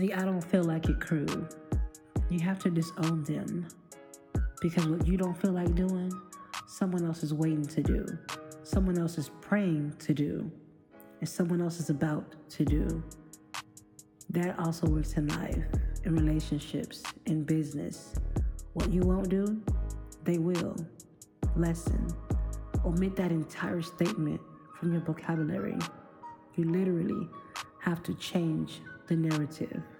the I don't feel like it crew. You have to disown them because what you don't feel like doing, someone else is waiting to do, someone else is praying to do, and someone else is about to do. That also works in life, in relationships, in business. What you won't do, they will. Lesson. Omit that entire statement from your vocabulary. You literally have to change the narrative.